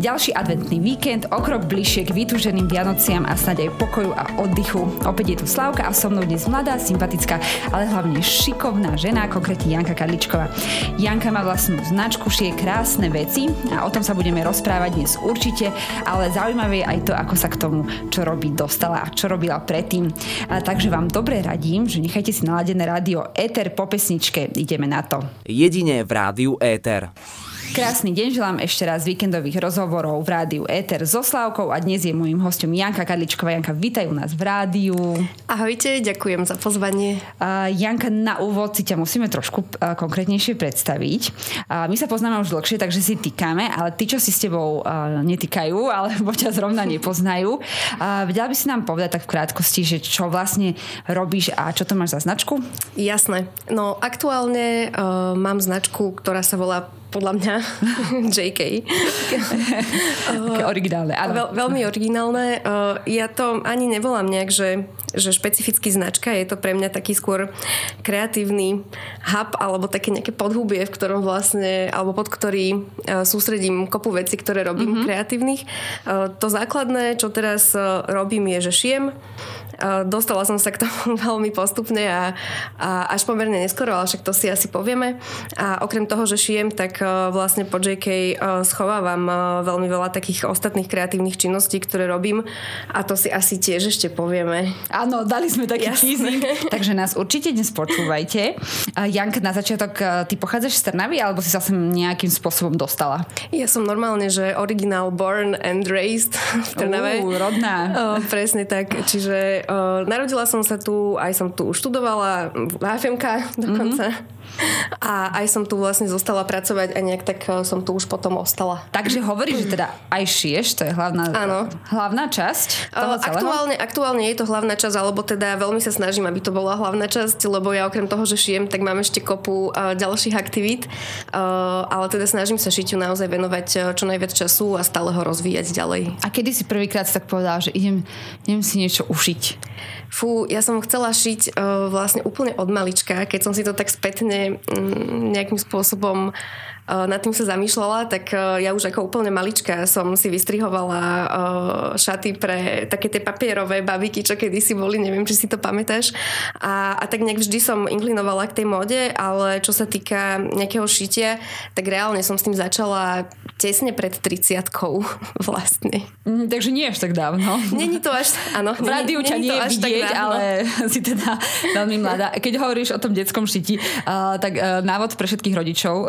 Ďalší adventný víkend, o krok bližšie k vytúženým Vianociam a snad aj pokoju a oddychu. Opäť je tu Slavka a so mnou dnes mladá, sympatická, ale hlavne šikovná žena, konkrétne Janka Karličková. Janka má vlastnú značku, šije krásne veci a o tom sa budeme rozprávať dnes určite, ale zaujímavé je aj to, ako sa k tomu, čo robí, dostala a čo robila predtým. A takže vám dobre radím, že nechajte si naladené rádio Eter po pesničke. Ideme na to. Jedine v rádiu Éter. Krásny deň želám ešte raz víkendových rozhovorov v rádiu Éter so Slavkou a dnes je môjim hostom Janka Karličková. Janka, vítaj u nás v rádiu. Ahojte, ďakujem za pozvanie. Uh, Janka, na úvod si ťa musíme trošku uh, konkrétnejšie predstaviť. Uh, my sa poznáme už dlhšie, takže si týkame, ale tí, čo si s tebou uh, netýkajú, alebo ťa zrovna nepoznajú, uh, vedela by si nám povedať tak v krátkosti, že čo vlastne robíš a čo to máš za značku? Jasné. No aktuálne uh, mám značku, ktorá sa volá podľa mňa JK. Také originálne, áno. Veľ, veľmi originálne. Ja to ani nevolám nejak, že, že špecificky značka, je to pre mňa taký skôr kreatívny hub alebo také nejaké podhubie, v ktorom vlastne, alebo pod ktorý sústredím kopu veci, ktoré robím mm-hmm. kreatívnych. To základné, čo teraz robím, je, že šijem Dostala som sa k tomu veľmi postupne a, a až pomerne neskoro, ale však to si asi povieme. A okrem toho, že šijem, tak e, vlastne po JK e, schovávam e, veľmi veľa takých ostatných kreatívnych činností, ktoré robím a to si asi tiež ešte povieme. Áno, dali sme taký teasing. Takže nás určite dnes počúvajte. Janka, na začiatok, ty pochádzaš z Trnavy alebo si sa sem nejakým spôsobom dostala? Ja som normálne, že original born and raised v Trnave. Uh, rodná. O, presne tak. Čiže Uh, narodila som sa tu, aj som tu študovala v AFMK dokonca. Mm-hmm. A aj som tu vlastne zostala pracovať a nejak tak e, som tu už potom ostala. Takže hovoríš, že teda aj šiješ, to je hlavná, Áno. hlavná časť toho celého? Aktuálne, aktuálne je to hlavná časť, alebo teda veľmi sa snažím, aby to bola hlavná časť, lebo ja okrem toho, že šijem, tak mám ešte kopu uh, ďalších aktivít, ale teda snažím sa šiťu naozaj venovať čo najviac času a stále ho rozvíjať ďalej. A kedy si prvýkrát tak povedala, že idem, idem si niečo ušiť? Fú, ja som chcela šiť uh, vlastne úplne od malička, keď som si to tak spätne um, nejakým spôsobom nad tým sa zamýšľala, tak ja už ako úplne malička som si vystrihovala šaty pre také tie papierové babiky, čo kedysi boli, neviem, či si to pamätáš. A, a tak nejak vždy som inklinovala k tej mode, ale čo sa týka nejakého šitia, tak reálne som s tým začala tesne pred 30 vlastne. Mm, takže nie až tak dávno. Není to až, áno. V rádiu ťa nie je vidieť, ale si teda veľmi mladá. Keď hovoríš o tom detskom šiti, uh, tak uh, návod pre všetkých rodičov, uh,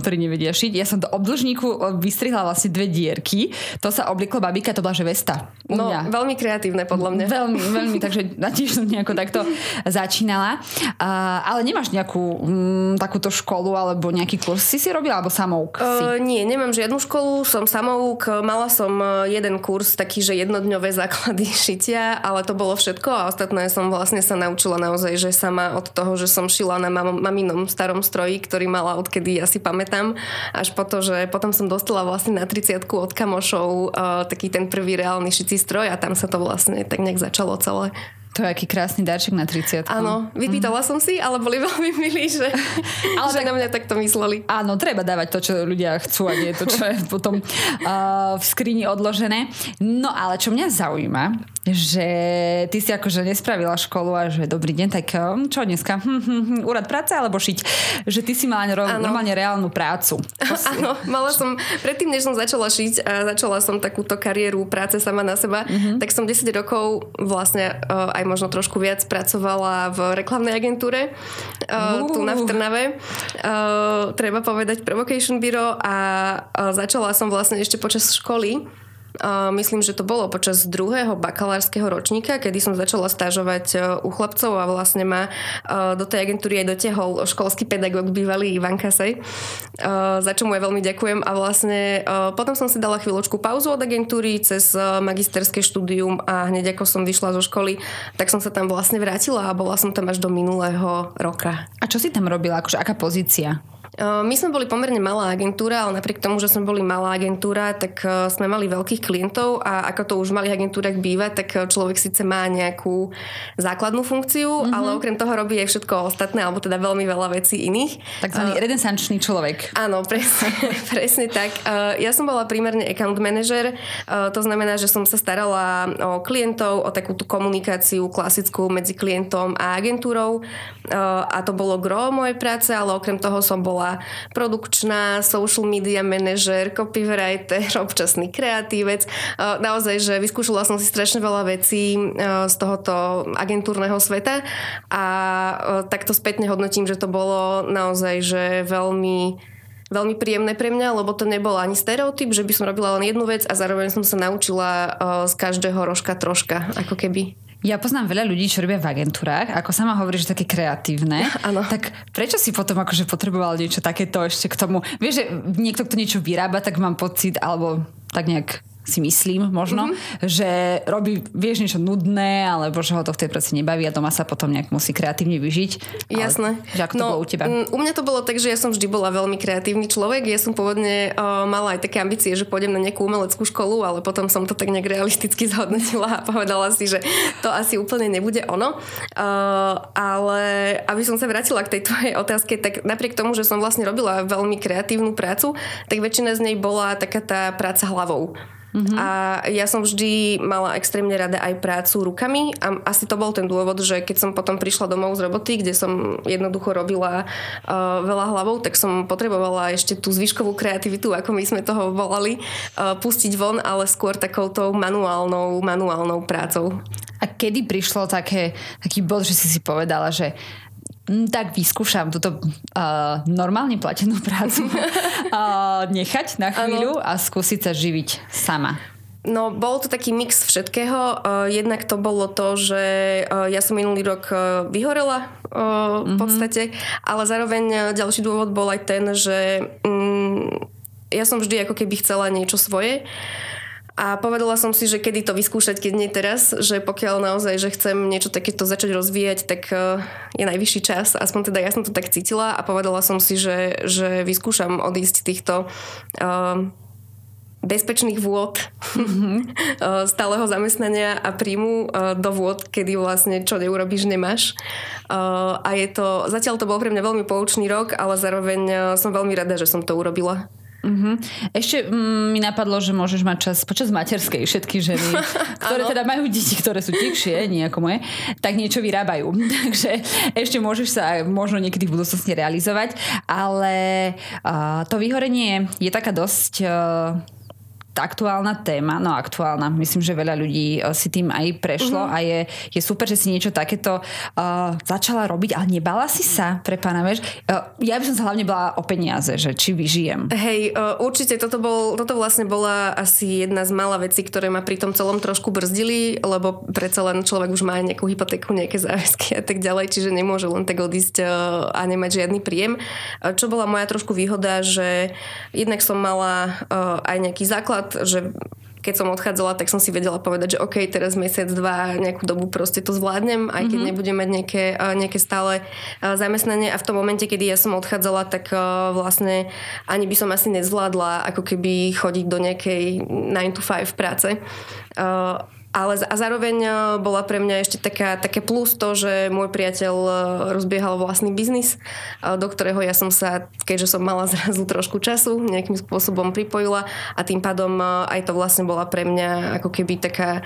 ktorí nevedia šiť. Ja som do obdĺžníku vystrihla vlastne dve dierky. To sa obliklo babika, to bola že vesta. No, mňa. veľmi kreatívne podľa mňa. Veľmi, veľmi, takže tiež som nejako takto začínala. Uh, ale nemáš nejakú um, takúto školu alebo nejaký kurz si si robila, alebo samouk si? Uh, nie, nemám žiadnu školu, som samouk. Mala som jeden kurz, taký, že jednodňové základy šitia, ale to bolo všetko a ostatné som vlastne sa naučila naozaj, že sama od toho, že som šila na mam- maminom starom stroji, ktorý mala odkedy asi pamätám pamätám, až po to, že potom som dostala vlastne na 30 od kamošov uh, taký ten prvý reálny šicí stroj a tam sa to vlastne tak nejak začalo celé. To je aký krásny darček na 30. Áno, vypýtala mm. som si, ale boli veľmi milí, že, ale že tak, na mňa takto mysleli. Áno, treba dávať to, čo ľudia chcú a nie to, čo je potom uh, v skrini odložené. No ale čo mňa zaujíma, že ty si akože nespravila školu a že dobrý deň, tak um, čo dneska? Hm, hm, hm, úrad práce alebo šiť? Že ty si mala ro- normálne reálnu prácu. Áno, mala som, predtým než som začala šiť a začala som takúto kariéru práce sama na seba, mm-hmm. tak som 10 rokov vlastne uh, aj možno trošku viac pracovala v reklamnej agentúre uh, uh. tu na v Trnave. Uh, treba povedať Provocation Bureau a uh, začala som vlastne ešte počas školy myslím, že to bolo počas druhého bakalárskeho ročníka, kedy som začala stážovať e, u chlapcov a vlastne ma e, do tej agentúry aj dotiahol školský pedagóg bývalý Ivan Kasej, e, za čo mu aj veľmi ďakujem a vlastne potom som si dala chvíľočku pauzu od agentúry cez magisterské štúdium a hneď ako som vyšla zo školy, tak som sa tam vlastne vrátila a bola som tam až do minulého roka. A čo si tam robila? Akože aká pozícia? My sme boli pomerne malá agentúra, ale napriek tomu, že sme boli malá agentúra, tak sme mali veľkých klientov a ako to už v malých agentúrach býva, tak človek síce má nejakú základnú funkciu, mm-hmm. ale okrem toho robí aj všetko ostatné, alebo teda veľmi veľa vecí iných. Takzvaný uh, renesančný človek. Áno, presne, presne tak. Uh, ja som bola primárne account manager, uh, to znamená, že som sa starala o klientov, o takú tú komunikáciu klasickú medzi klientom a agentúrou uh, a to bolo gro mojej práce, ale okrem toho som bola bola produkčná, social media manažer, copywriter, občasný kreatívec. Naozaj, že vyskúšala som si strašne veľa vecí z tohoto agentúrneho sveta a takto spätne hodnotím, že to bolo naozaj, že veľmi veľmi príjemné pre mňa, lebo to nebol ani stereotyp, že by som robila len jednu vec a zároveň som sa naučila z každého rožka troška, ako keby. Ja poznám veľa ľudí, čo robia v agentúrách, ako sama hovorí, že také kreatívne. Ano. Tak prečo si potom akože potreboval niečo takéto ešte k tomu? Vieš, že niekto, kto niečo vyrába, tak mám pocit, alebo tak nejak si myslím možno, mm-hmm. že robí, vieš, niečo nudné, alebo že ho to v tej práci nebaví a doma sa potom nejak musí kreatívne vyžiť. Jasné. Ale, že ako no, to bolo u teba? U mňa to bolo tak, že ja som vždy bola veľmi kreatívny človek. Ja som pôvodne uh, mala aj také ambície, že pôjdem na nejakú umeleckú školu, ale potom som to tak nejak realisticky zhodnotila a povedala si, že to asi úplne nebude ono. Uh, ale aby som sa vrátila k tej tvojej otázke, tak napriek tomu, že som vlastne robila veľmi kreatívnu prácu, tak väčšina z nej bola taká tá práca hlavou. Mm-hmm. A ja som vždy mala extrémne rada aj prácu rukami a asi to bol ten dôvod, že keď som potom prišla domov z roboty, kde som jednoducho robila uh, veľa hlavou, tak som potrebovala ešte tú zvyškovú kreativitu, ako my sme toho volali, uh, pustiť von, ale skôr takouto manuálnou, manuálnou prácou. A kedy prišlo také, taký bod, že si si povedala, že tak vyskúšam túto uh, normálne platenú prácu uh, nechať na chvíľu ano. a skúsiť sa živiť sama. No, bol to taký mix všetkého. Uh, jednak to bolo to, že uh, ja som minulý rok uh, vyhorela uh, mm-hmm. v mhm. podstate, ale zároveň ďalší dôvod bol aj ten, že um, ja som vždy ako keby chcela niečo svoje. A povedala som si, že kedy to vyskúšať, keď nie teraz, že pokiaľ naozaj, že chcem niečo takéto začať rozvíjať, tak e, je najvyšší čas. Aspoň teda ja som to tak cítila a povedala som si, že, že vyskúšam odísť týchto uh, bezpečných vôd mm-hmm. stáleho zamestnania a príjmu do vôd, kedy vlastne čo neurobiš, nemáš. A je to, zatiaľ to bol pre mňa veľmi poučný rok, ale zároveň som veľmi rada, že som to urobila. Uh-huh. Ešte mm, mi napadlo, že môžeš mať čas počas materskej všetky ženy, ktoré teda majú deti, ktoré sú tichšie, nie ako moje, tak niečo vyrábajú. Takže ešte môžeš sa možno niekedy v budúcnosti realizovať, ale uh, to vyhorenie je taká dosť... Uh, aktuálna téma, no aktuálna, myslím, že veľa ľudí uh, si tým aj prešlo uh-huh. a je, je super, že si niečo takéto uh, začala robiť, ale nebala si sa pre pána, vieš? Uh, ja by som sa hlavne bala o peniaze, že či vyžijem. Hej, uh, určite toto, bol, toto vlastne bola asi jedna z mála vecí, ktoré ma pri tom celom trošku brzdili, lebo predsa len človek už má nejakú hypotéku, nejaké záväzky a tak ďalej, čiže nemôže len tak odísť uh, a nemať žiadny príjem. Uh, čo bola moja trošku výhoda, že jednak som mala uh, aj nejaký základ základ, že keď som odchádzala, tak som si vedela povedať, že OK, teraz mesiac, dva, nejakú dobu proste to zvládnem, aj keď mm-hmm. nebudem mať nejaké, nejaké stále zamestnanie a v tom momente, kedy ja som odchádzala, tak vlastne ani by som asi nezvládla ako keby chodiť do nejakej 9 to 5 práce. Ale a zároveň e, bola pre mňa ešte taká, také plus to, že môj priateľ e, rozbiehal vlastný biznis, e, do ktorého ja som sa, keďže som mala zrazu trošku času, nejakým spôsobom pripojila a tým pádom aj to vlastne bola pre mňa ako keby taká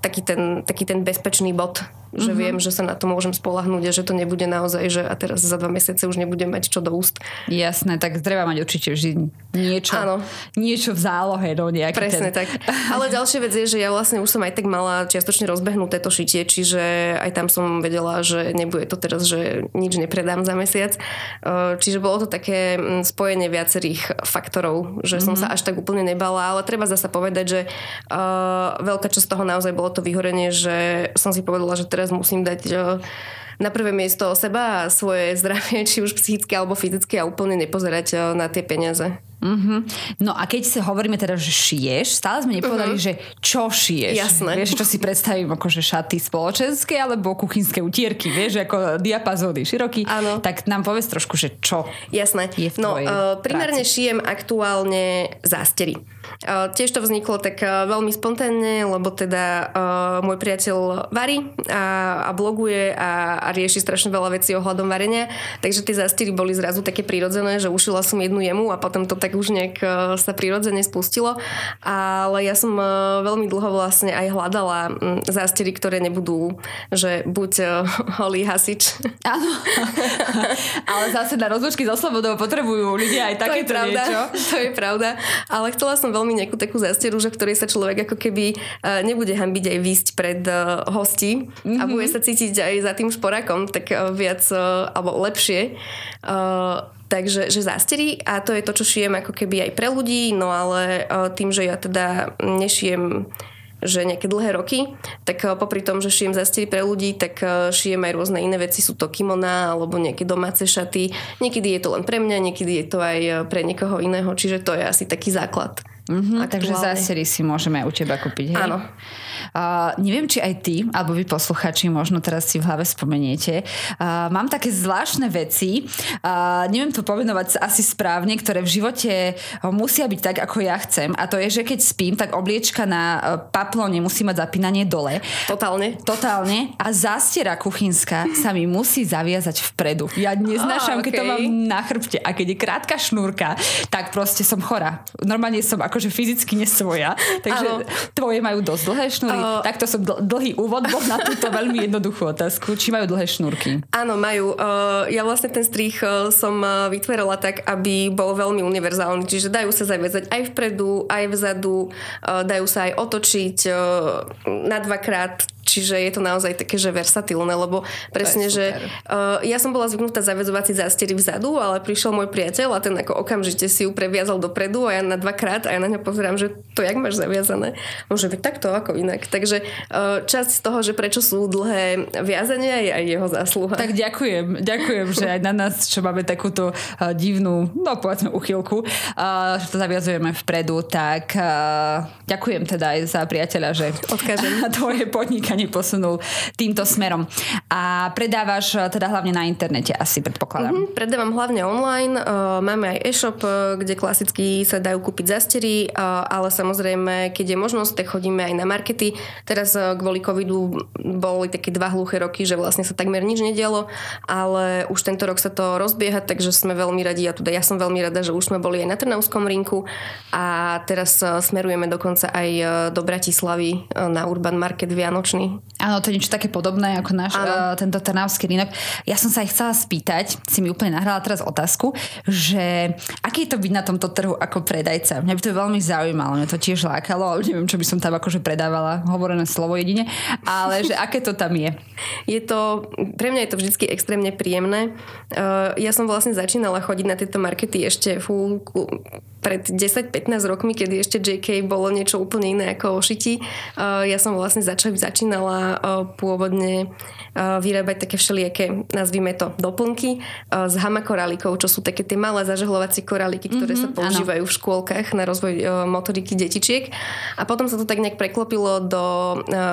taký ten, taký ten bezpečný bod že mm-hmm. viem, že sa na to môžem spolahnúť a že to nebude naozaj, že a teraz za dva mesiace už nebudem mať čo do úst. Jasné, tak treba mať určite vždy niečo, Áno. niečo v zálohe. No, Presne ten... tak. Ale ďalšia vec je, že ja vlastne už som aj tak mala čiastočne rozbehnuté to šitie, čiže aj tam som vedela, že nebude to teraz, že nič nepredám za mesiac. Čiže bolo to také mm, spojenie viacerých faktorov, že mm-hmm. som sa mhm. až tak úplne nebala, ale treba zasa povedať, že uh, veľká časť toho naozaj bolo to vyhorenie, že som si povedala, že teraz teraz musím dať na prvé miesto o seba a svoje zdravie, či už psychické alebo fyzické a úplne nepozerať na tie peniaze. Mm-hmm. No a keď sa hovoríme teda, že šiješ, stále sme nepovedali, uh-huh. že čo šiješ. Jasné. Vieš, čo si predstavím, akože šaty spoločenské alebo kuchynské utierky, vieš, ako diapazóny široký. Áno. Tak nám povedz trošku, že čo Jasné. je v No, uh, primárne práci. šijem aktuálne zástery. Uh, tiež to vzniklo tak uh, veľmi spontánne, lebo teda uh, môj priateľ varí a, a bloguje a, a rieši strašne veľa vecí ohľadom varenia, takže tie zástery boli zrazu také prirodzené, že ušila som jednu jemu a potom to tak už nejak uh, sa prirodzene spustilo. Ale ja som uh, veľmi dlho vlastne aj hľadala zástery, ktoré nebudú, že buď uh, holý hasič, Áno. Ale zase na rozlučky so slobodou potrebujú ľudia aj takéto pravda, niečo. to je pravda. Ale chcela som veľmi nejakú takú zásteru, že v ktorej sa človek ako keby nebude hambiť aj výsť pred hostí mm-hmm. a bude sa cítiť aj za tým šporákom tak viac alebo lepšie. Takže že zástery a to je to, čo šijem ako keby aj pre ľudí, no ale uh, tým, že ja teda nešijem že nejaké dlhé roky, tak uh, popri tom, že šijem zástery pre ľudí, tak uh, šijem aj rôzne iné veci, sú to kimona alebo nejaké domáce šaty. Niekedy je to len pre mňa, niekedy je to aj pre niekoho iného, čiže to je asi taký základ. Mhm, takže zásery si môžeme u teba kúpiť, hej? Áno. Uh, neviem, či aj ty, alebo vy posluchači, možno teraz si v hlave spomeniete. Uh, mám také zvláštne veci, uh, neviem to pomenovať asi správne, ktoré v živote musia byť tak, ako ja chcem. A to je, že keď spím, tak obliečka na uh, paplone musí mať zapínanie dole. Totálne. Totálne. A zástiera kuchynská sa mi musí zaviazať vpredu. Ja neznášam, Á, keď to mám na chrbte. A keď je krátka šnúrka, tak proste som chora. Normálne som akože fyzicky nesvoja. Takže Áno. tvoje majú dosť dlhé šnúry. Á. Takto som dl- dlhý úvod bol na túto veľmi jednoduchú otázku. Či majú dlhé šnúrky? Áno, majú. Uh, ja vlastne ten strich uh, som uh, vytvorila tak, aby bol veľmi univerzálny. Čiže dajú sa zaviazať aj vpredu, aj vzadu, uh, dajú sa aj otočiť uh, na dvakrát. Čiže je to naozaj také, že versatilné, lebo presne, že uh, ja som bola zvyknutá zavezovať si zástery vzadu, ale prišiel môj priateľ a ten ako okamžite si ju previazal dopredu a ja na dvakrát a ja na ňa pozerám, že to jak máš zaviazané. Môže byť takto, ako inak. Takže uh, časť z toho, že prečo sú dlhé viazania, je aj jeho zásluha. Tak ďakujem, ďakujem, že aj na nás, čo máme takúto uh, divnú, no povedzme uchylku, uh, že to zaviazujeme vpredu, tak uh, ďakujem teda aj za priateľa, že Odkážem. tvoje podnikanie posunul týmto smerom. A predávaš uh, teda hlavne na internete asi, predpokladám. Mhm, predávam hlavne online, uh, máme aj e-shop, uh, kde klasicky sa dajú kúpiť zastery, ale samozrejme, keď je možnosť, tak chodíme aj na markety. Teraz kvôli covidu boli také dva hluché roky, že vlastne sa takmer nič nedialo, ale už tento rok sa to rozbieha, takže sme veľmi radi, a teda ja som veľmi rada, že už sme boli aj na Trnavskom rinku a teraz smerujeme dokonca aj do Bratislavy na Urban Market Vianočný. Áno, to je niečo také podobné ako náš uh, tento Trnavský rynok. Ja som sa aj chcela spýtať, si mi úplne nahrala teraz otázku, že aký je to byť na tomto trhu ako predajca? Mňa by to veľmi zaujímalo, mňa to tiež lákalo, ale neviem, čo by som tam akože predávala, hovorené slovo jedine, ale že aké to tam je? Je to, pre mňa je to vždy extrémne príjemné. Uh, ja som vlastne začínala chodiť na tieto markety ešte fú, pred 10-15 rokmi, kedy ešte JK bolo niečo úplne iné ako o šiti. Uh, ja som vlastne začal, začínala uh, pôvodne uh, vyrábať také všelijaké, nazvime to, doplnky z hamakorálikov, čo sú také tie malé zažehlovacie koráliky, ktoré Mhm, sa používajú v škôlkach na rozvoj motoriky detičiek. A potom sa to tak nejak preklopilo do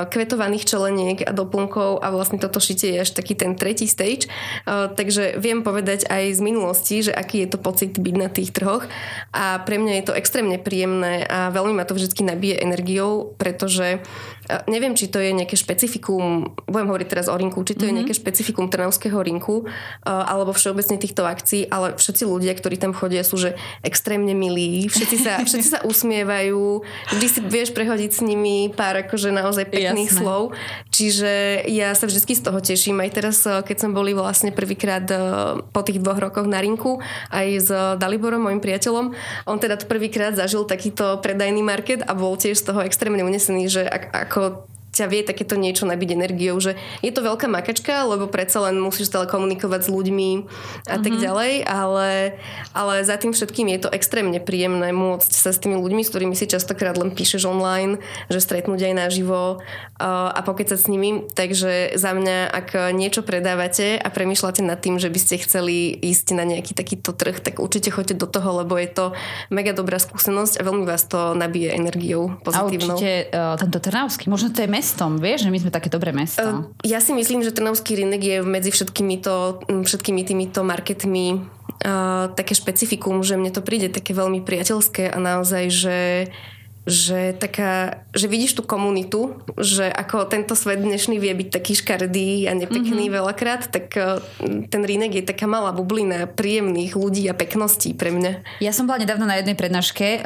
kvetovaných čeleniek a doplnkov a vlastne toto šitie je až taký ten tretí stage. Takže viem povedať aj z minulosti, že aký je to pocit byť na tých trhoch a pre mňa je to extrémne príjemné a veľmi ma to vždy nabije energiou, pretože neviem, či to je nejaké špecifikum, budem hovoriť teraz o rinku, či to mm-hmm. je nejaké špecifikum Trnavského rinku alebo všeobecne týchto akcií, ale všetci ľudia, ktorí tam chodia, sú že extrémne milí, všetci sa, všetci sa usmievajú, vždy si vieš prehodiť s nimi pár akože naozaj pekných Jasné. slov, čiže ja sa vždy z toho teším. Aj teraz, eh, keď som boli vlastne prvýkrát eh, po tých dvoch rokoch na rinku, aj s Daliborom, môjim priateľom, on teda prvýkrát zažil takýto predajný market a bol tiež z toho extrémne unesený, že ak, ako ťa vie takéto niečo nabiť energiou, že je to veľká makačka, lebo predsa len musíš stále komunikovať s ľuďmi a mm-hmm. tak mhm. ďalej, ale, ale za tým všetkým je to extrémne príjemné môcť sa s tými ľuďmi, s ktorými si častokrát len píšeš online, že stretnúť aj naživo a pokecať s nimi. Takže za mňa, ak niečo predávate a premýšľate nad tým, že by ste chceli ísť na nejaký takýto trh, tak určite choďte do toho, lebo je to mega dobrá skúsenosť a veľmi vás to nabije energiou pozitívnou. A určite uh, tento Trnavský, možno to je mestom, vieš, že my sme také dobré mesto. Uh, ja si myslím, že Trnavský rinek je medzi všetkými, to, všetkými týmito marketmi uh, také špecifikum, že mne to príde také veľmi priateľské a naozaj, že že, taká, že vidíš tú komunitu, že ako tento svet dnešný vie byť taký škardý a nepekný mm-hmm. veľakrát, tak eh, ten rínek je taká malá bublina príjemných ľudí a pekností pre mňa. Ja som bola nedávno na jednej prednáške, eh,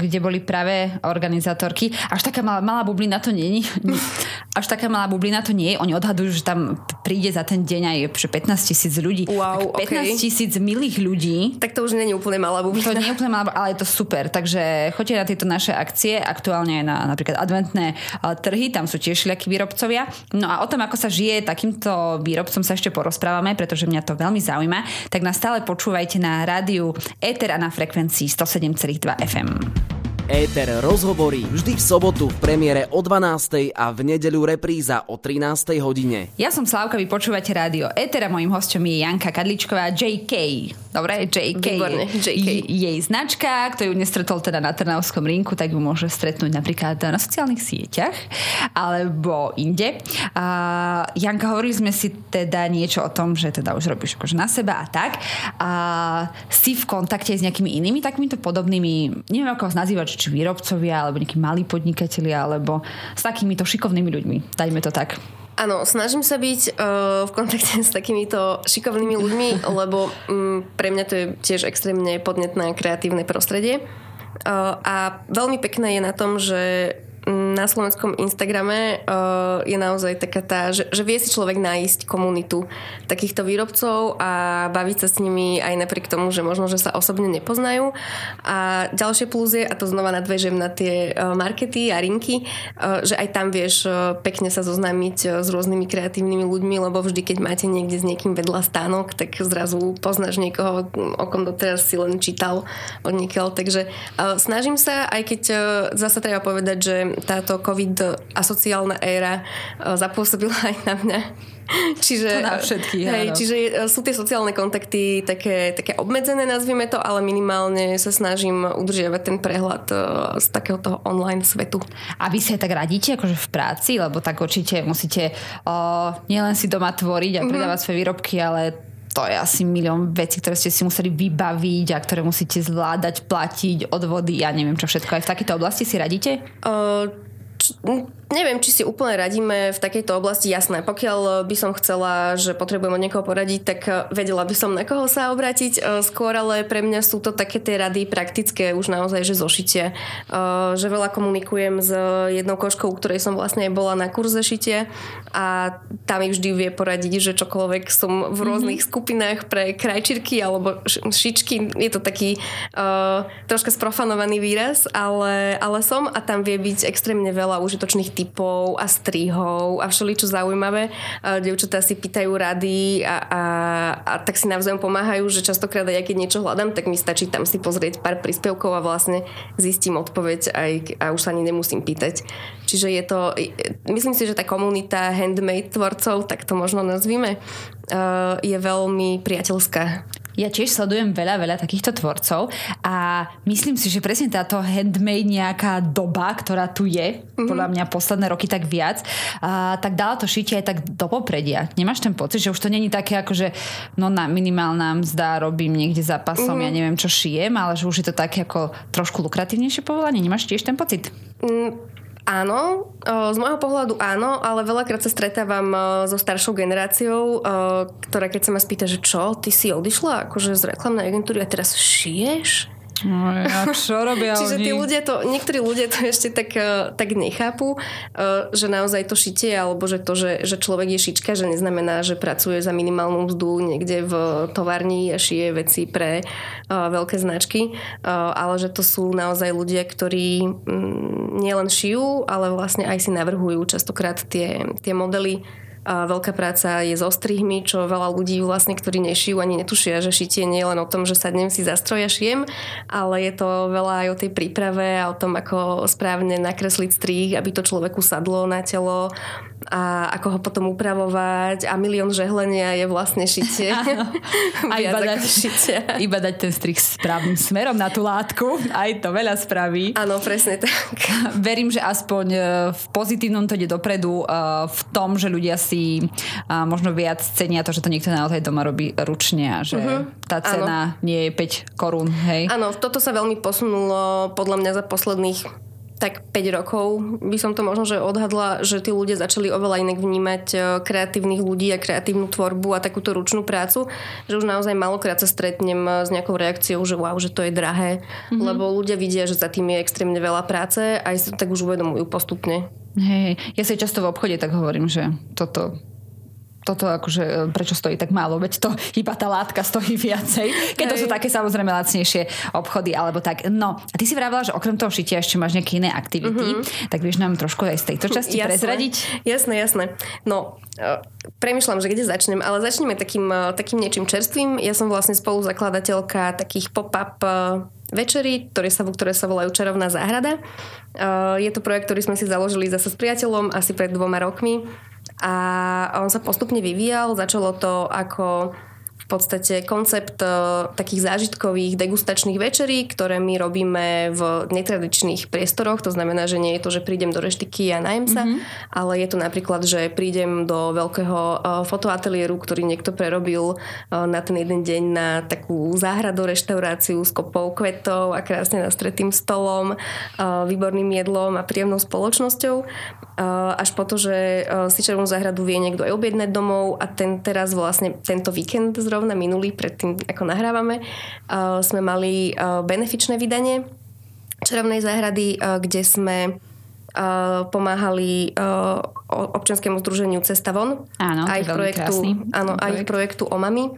kde boli práve organizátorky. Až taká malá, malá bublina to nie je. Až taká malá bublina to nie je. Oni odhadujú, že tam príde za ten deň aj 15 tisíc ľudí. Wow, tak 15 tisíc okay. milých ľudí. Tak to už nie je úplne malá bublina. To nie je úplne malá, ale je to super. Takže choďte na tieto naše akcie akcie, aktuálne aj na napríklad adventné trhy, tam sú tiež všelijakí výrobcovia. No a o tom, ako sa žije takýmto výrobcom sa ešte porozprávame, pretože mňa to veľmi zaujíma. Tak nás stále počúvajte na rádiu Ether a na frekvencii 107,2 FM. Éter rozhovorí vždy v sobotu v premiére o 12. a v nedeľu repríza o 13. hodine. Ja som Slávka, vy počúvate rádio Éter a mojím hostom je Janka Kadličková JK. Dobre, JK. Výborne, JK. jej značka, kto ju nestretol teda na Trnavskom rinku, tak ju môže stretnúť napríklad na sociálnych sieťach alebo inde. A Janka, hovorili sme si teda niečo o tom, že teda už robíš akože na seba a tak. A si v kontakte s nejakými inými takýmito podobnými, neviem ako vás nazývať, či výrobcovia, alebo nejakí malí podnikatelia, alebo s takýmito šikovnými ľuďmi. Dajme to tak. Áno, snažím sa byť uh, v kontakte s takýmito šikovnými ľuďmi, lebo um, pre mňa to je tiež extrémne podnetné kreatívne prostredie. Uh, a veľmi pekné je na tom, že na slovenskom Instagrame uh, je naozaj taká tá, že, že vie si človek nájsť komunitu takýchto výrobcov a baviť sa s nimi aj napriek tomu, že možno, že sa osobne nepoznajú. A ďalšie plus je, a to znova nadvežem na tie uh, markety a rinky, uh, že aj tam vieš uh, pekne sa zoznámiť uh, s rôznymi kreatívnymi ľuďmi, lebo vždy, keď máte niekde s niekým vedľa stánok, tak zrazu poznáš niekoho, o kom doteraz si len čítal od niekiaľ. Takže uh, snažím sa, aj keď uh, zase treba povedať, že táto covid a sociálna éra e, zapôsobila aj na mňa. Čiže, to na všetky, hej, čiže e, sú tie sociálne kontakty také, také obmedzené, nazvieme to, ale minimálne sa snažím udržiavať ten prehľad e, z takého toho online svetu. A vy sa tak radíte akože v práci, lebo tak určite musíte uh, nielen si doma tvoriť a mhm. predávať mm-hmm. svoje výrobky, ale to je asi milión vecí, ktoré ste si museli vybaviť a ktoré musíte zvládať, platiť, odvody, ja neviem čo všetko. Aj v takejto oblasti si radíte? Uh, neviem, či si úplne radíme v takejto oblasti. Jasné, pokiaľ by som chcela, že potrebujem od niekoho poradiť, tak eh, vedela by som na koho sa obrátiť. Eh, skôr ale pre mňa sú to také tie rady praktické, už naozaj, že zošitie. Eh, že veľa komunikujem s jednou koškou, ktorej som vlastne bola na kurze šitie a tam mi vždy vie poradiť, že čokoľvek som v mhm. rôznych mm-hmm. skupinách pre krajčírky alebo šičky. Je to taký uh, troška sprofanovaný výraz, ale, ale som a tam vie byť extrémne veľa užitočných typov a strihov a všeličo zaujímavé. Dievčatá si pýtajú rady a, a, a tak si navzájom pomáhajú, že častokrát aj keď niečo hľadám, tak mi stačí tam si pozrieť pár príspevkov a vlastne zistím odpoveď aj, a už sa ani nemusím pýtať. Čiže je to, myslím si, že tá komunita handmade tvorcov, tak to možno nazvime, je veľmi priateľská. Ja tiež sledujem veľa, veľa takýchto tvorcov a myslím si, že presne táto handmade nejaká doba, ktorá tu je, mm-hmm. podľa mňa posledné roky tak viac, a, tak dala to šitie aj tak do popredia. Nemáš ten pocit, že už to není také ako, že no na minimálna mzda robím niekde za pasom, mm-hmm. ja neviem čo šijem, ale že už je to také ako trošku lukratívnejšie povolanie. Nemáš tiež ten pocit? Mm Áno, z môjho pohľadu áno, ale veľakrát sa stretávam so staršou generáciou, ktorá keď sa ma spýta, že čo, ty si odišla akože z reklamnej agentúry a teraz šiješ? No, ja, čo robia Čiže oni? tí ľudia to, niektorí ľudia to ešte tak, eh, tak nechápu, eh, že naozaj to šitie, alebo že to, že, že človek je šička, že neznamená, že pracuje za minimálnu mzdu niekde v továrni a šije veci pre uh, veľké značky, ale že to sú naozaj ľudia, ktorí um, nielen šijú, ale vlastne aj si navrhujú častokrát tie, tie modely a veľká práca je so strihmi, čo veľa ľudí vlastne, ktorí nešijú ani netušia, že šitie nie je len o tom, že sadnem si za stroj a šijem, ale je to veľa aj o tej príprave a o tom, ako správne nakresliť strih, aby to človeku sadlo na telo a ako ho potom upravovať a milión žehlenia je vlastne šitie. a iba dať, šitie. iba dať ten strih správnym smerom na tú látku. Aj to veľa spraví. Áno, presne tak. Verím, že aspoň e, v pozitívnom to ide dopredu e, v tom, že ľudia si e, možno viac cenia to, že to niekto naozaj doma robí ručne a že uh-huh. tá cena ano. nie je 5 korún. Hej? Áno, toto sa veľmi posunulo podľa mňa za posledných tak 5 rokov by som to možno že odhadla, že tí ľudia začali oveľa inak vnímať e, kreatívnych ľudí a kreatívnu tvorbu a takúto ručnú prácu, že už naozaj malokrát sa stretnem e, s nejakou reakciou, že wow, že to je drahé, mm-hmm. lebo ľudia vidia, že za tým je extrémne veľa práce a aj sa tak už uvedomujú postupne. Hej, ja si často v obchode tak hovorím, že toto toto akože, e, prečo stojí tak málo, veď to iba tá látka stojí viacej, keď Hej. to sú také samozrejme lacnejšie obchody alebo tak. No, a ty si vravila, že okrem toho šitia ešte máš nejaké iné aktivity, uh-huh. tak vieš nám trošku aj z tejto časti jasné, prezradiť? Jasné, jasné. No, uh, premyšľam, že kde začnem, ale začneme takým, uh, takým niečím čerstvým. Ja som vlastne spoluzakladateľka takých pop-up večerí, ktoré sa, ktoré sa volajú Čarovná záhrada. Je to projekt, ktorý sme si založili zase s priateľom asi pred dvoma rokmi a on sa postupne vyvíjal. Začalo to ako v podstate koncept uh, takých zážitkových degustačných večerí, ktoré my robíme v netradičných priestoroch. To znamená, že nie je to, že prídem do reštiky a najem sa, mm-hmm. ale je to napríklad, že prídem do veľkého uh, fotoateliéru, ktorý niekto prerobil uh, na ten jeden deň na takú záhradu reštauráciu s kopou kvetov a krásne nastretým stolom, výborným jedlom a príjemnou spoločnosťou. Až po to, že si červenú záhradu vie niekto aj objednať domov a ten teraz vlastne tento víkend zrovna zrovna minulý, predtým ako nahrávame, uh, sme mali uh, benefičné vydanie Čarovnej záhrady, uh, kde sme uh, pomáhali uh, občianskému združeniu Cesta von. Áno, a ich projektu, áno, a ich projektu Omami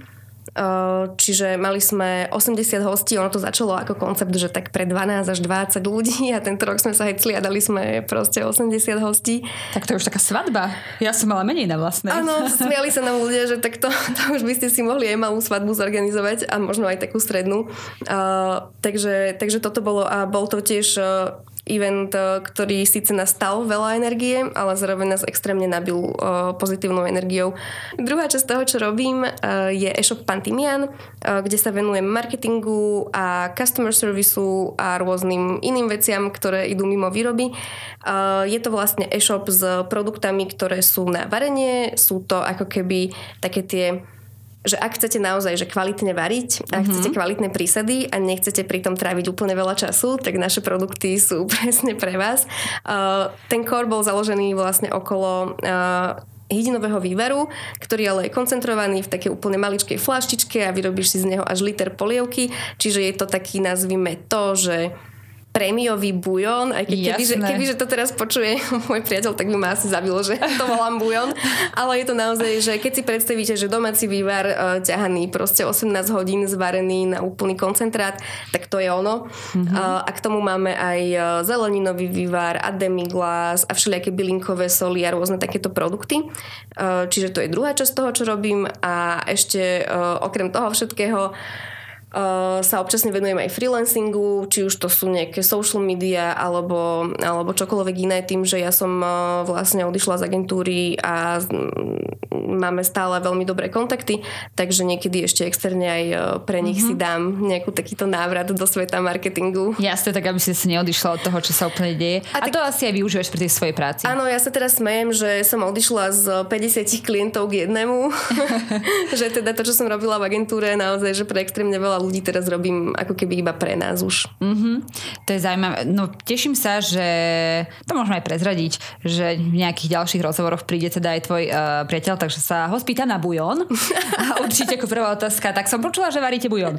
čiže mali sme 80 hostí, ono to začalo ako koncept, že tak pre 12 až 20 ľudí a tento rok sme sa hecli a dali sme proste 80 hostí. Tak to je už taká svadba. Ja som mala menej na vlastnej. Áno, smiali sa nám ľudia, že tak to, to už by ste si mohli aj malú svadbu zorganizovať a možno aj takú strednú. Uh, takže, takže toto bolo a bol to tiež uh, event, eh, ktorý síce nás stal veľa energie, ale zároveň nás extrémne nabil uh, pozitívnou energiou. Druhá časť toho, čo robím, uh, je e-shop Pantimian, kde sa venujem marketingu a customer serviceu a rôznym iným veciam, ktoré idú mimo výroby. Je to vlastne e-shop s produktami, ktoré sú na varenie, sú to ako keby také tie že ak chcete naozaj že kvalitne variť, ak mm-hmm. chcete kvalitné prísady a nechcete pritom tráviť úplne veľa času, tak naše produkty sú presne pre vás. Uh, ten core bol založený vlastne okolo uh, hydinového vývaru, ktorý ale je koncentrovaný v takej úplne maličkej flaštičke a vyrobíš si z neho až liter polievky, čiže je to taký, nazvime to, že prémiový bujon, aj keď keby, že, keby, že to teraz počuje môj priateľ, tak by ma asi zabilo, že to volám bujon. Ale je to naozaj, že keď si predstavíte, že domáci vývar uh, ťahaný proste 18 hodín zvarený na úplný koncentrát, tak to je ono. Mm-hmm. Uh, a k tomu máme aj uh, zeleninový vývar a demiglas a všelijaké bylinkové soli a rôzne takéto produkty. Uh, čiže to je druhá časť toho, čo robím a ešte uh, okrem toho všetkého sa občasne venujem aj freelancingu, či už to sú nejaké social media alebo, alebo čokoľvek iné, tým, že ja som uh, vlastne odišla z agentúry a mm, máme stále veľmi dobré kontakty, takže niekedy ešte externe aj uh, pre nich mm-hmm. si dám nejakú takýto návrat do sveta marketingu. Jasne, tak aby si si neodišla od toho, čo sa úplne deje. A, a tak, to asi aj využiješ pri tej svojej práci. Áno, ja sa teraz smejem, že som odišla z 50 klientov k jednému, že teda to, čo som robila v agentúre, naozaj, že pre extrémne veľa ľudí teraz robím ako keby iba pre nás už. Mm-hmm. To je zaujímavé. No teším sa, že to môžeme aj prezradiť, že v nejakých ďalších rozhovoroch príde teda aj tvoj uh, priateľ, takže sa ho spýtam na bujon. A určite ako prvá otázka, tak som počula, že varíte bujon.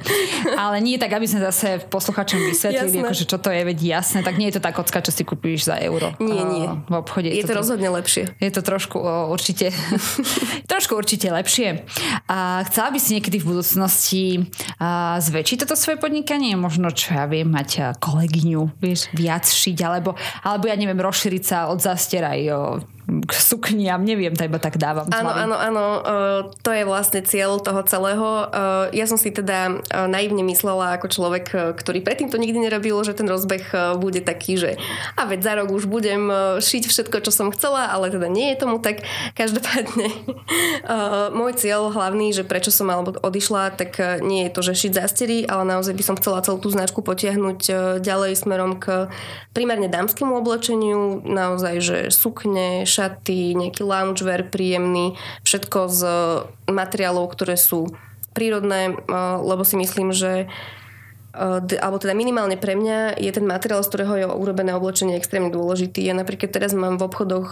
Ale nie tak, aby sme zase posluchačom vysvetlili, akože čo to je, veď jasné. Tak nie je to tá kocka, čo si kúpíš za euro. Nie, nie. V obchode. Je, je to, to rozhodne lepšie. Je to trošku o, určite, trošku určite lepšie. A chcela by si niekedy v budúcnosti a, zväčšiť toto svoje podnikanie? Možno, čo ja viem, mať kolegyňu, vieš, viac šiť, alebo, alebo ja neviem, rozšíriť sa od zastieraj k sukniam, neviem, to iba tak dávam. Áno, áno, áno, to je vlastne cieľ toho celého. Ja som si teda naivne myslela ako človek, ktorý predtým to nikdy nerobil, že ten rozbeh bude taký, že a veď za rok už budem šiť všetko, čo som chcela, ale teda nie je tomu tak. Každopádne môj cieľ hlavný, že prečo som alebo odišla, tak nie je to, že šiť zástery, ale naozaj by som chcela celú tú značku potiahnuť ďalej smerom k primárne dámskému oblečeniu, naozaj, že sukne, šaty, nejaký loungewear príjemný, všetko z materiálov, ktoré sú prírodné, lebo si myslím, že alebo teda minimálne pre mňa je ten materiál, z ktorého je urobené oblečenie extrémne dôležitý. Ja napríklad teraz mám v obchodoch,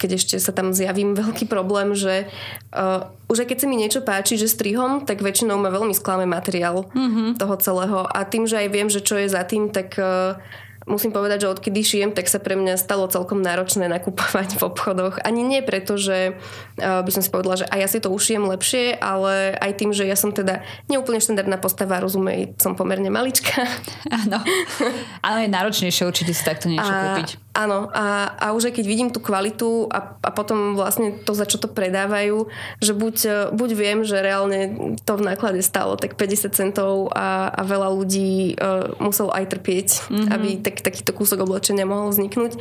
keď ešte sa tam zjavím, veľký problém, že uh, už aj keď sa mi niečo páči, že strihom, tak väčšinou ma veľmi sklame materiál mm-hmm. toho celého. A tým, že aj viem, že čo je za tým, tak uh, musím povedať, že odkedy šijem, tak sa pre mňa stalo celkom náročné nakupovať v obchodoch. Ani nie preto, že uh, by som si povedala, že aj ja si to ušijem lepšie, ale aj tým, že ja som teda neúplne štandardná postava, rozumej, som pomerne malička. Áno. Ale je náročnejšie určite si takto niečo a, kúpiť. Áno. A, a už aj keď vidím tú kvalitu a, a potom vlastne to, za čo to predávajú, že buď, buď viem, že reálne to v náklade stalo tak 50 centov a, a veľa ľudí uh, muselo aj trpieť, mm-hmm. aby tak takýto kúsok oblečenia mohol vzniknúť.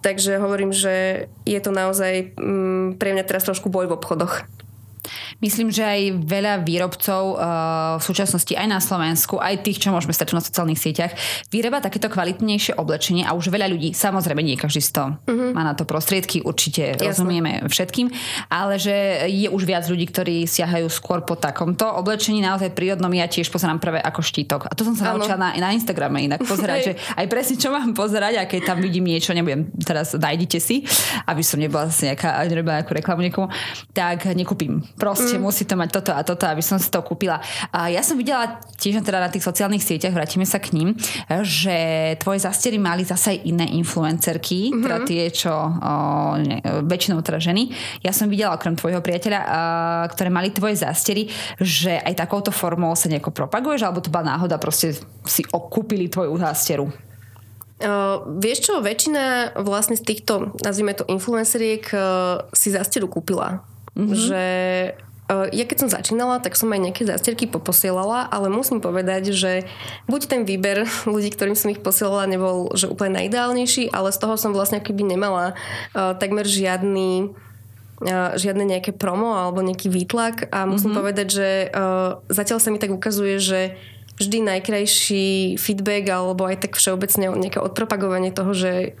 Takže hovorím, že je to naozaj mm, pre mňa teraz trošku boj v obchodoch. Myslím, že aj veľa výrobcov uh, v súčasnosti aj na Slovensku, aj tých, čo môžeme stať na sociálnych sieťach, vyrába takéto kvalitnejšie oblečenie a už veľa ľudí, samozrejme nie každý z to uh-huh. má na to prostriedky, určite Jasne. rozumieme všetkým, ale že je už viac ľudí, ktorí siahajú skôr po takomto oblečení, naozaj prírodnom ja tiež pozerám prvé ako štítok. A to som sa naučila na, na Instagrame inak pozerať, že aj presne čo mám pozerať a keď tam vidím niečo, nebudem teraz nájdite si, aby som nebola zase nejaká, nerobila nejakú reklamu niekomu, tak nekúpim. Proste proste musí to mať toto a toto, aby som si to kúpila. A ja som videla tiež teda na tých sociálnych sieťach, vrátime sa k ním, že tvoje zastery mali zase aj iné influencerky, mm-hmm. teda tie, čo o, ne, väčšinou teda ženy. Ja som videla okrem tvojho priateľa, a, ktoré mali tvoje zastery, že aj takouto formou sa nejako propaguješ, alebo to bola náhoda, proste si okúpili tvoju zásteru? Uh, vieš čo, väčšina vlastne z týchto, nazvime to influenceriek, uh, si zasteru kúpila. Mm-hmm. Že ja keď som začínala, tak som aj nejaké zástierky poposielala, ale musím povedať, že buď ten výber ľudí, ktorým som ich posielala, nebol že úplne najideálnejší, ale z toho som vlastne keby nemala uh, takmer žiadny uh, žiadne nejaké promo alebo nejaký výtlak a musím mm-hmm. povedať, že uh, zatiaľ sa mi tak ukazuje, že vždy najkrajší feedback alebo aj tak všeobecne nejaké odpropagovanie toho, že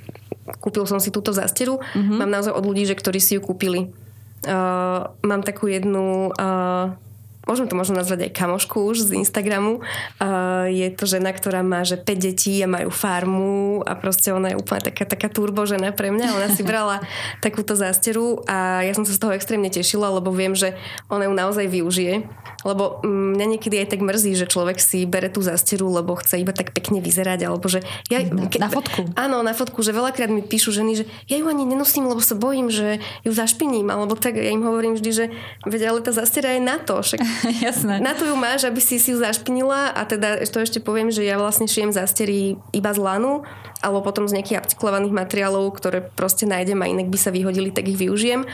kúpil som si túto zásteru, mm-hmm. mám naozaj od ľudí, že ktorí si ju kúpili. Uh, mám takú jednu uh, môžem to možno nazvať aj kamošku už z Instagramu. Uh, je to žena, ktorá má že 5 detí a majú farmu a proste ona je úplne taká, taká turbo žena pre mňa. Ona si brala takúto zásteru a ja som sa z toho extrémne tešila, lebo viem, že ona ju naozaj využije. Lebo mňa niekedy aj tak mrzí, že človek si bere tú zásteru, lebo chce iba tak pekne vyzerať, alebo že... Ja, ke, na fotku. Áno, na fotku, že veľakrát mi píšu ženy, že ja ju ani nenosím, lebo sa bojím, že ju zašpiním, alebo tak ja im hovorím vždy, že veď, ale tá zástera je na to, však Jasné. Na to ju máš, aby si si ju zašpinila a teda to ešte poviem, že ja vlastne šijem zástery iba z lanu alebo potom z nejakých upcyklovaných materiálov, ktoré proste nájdem a inak by sa vyhodili, tak ich využijem.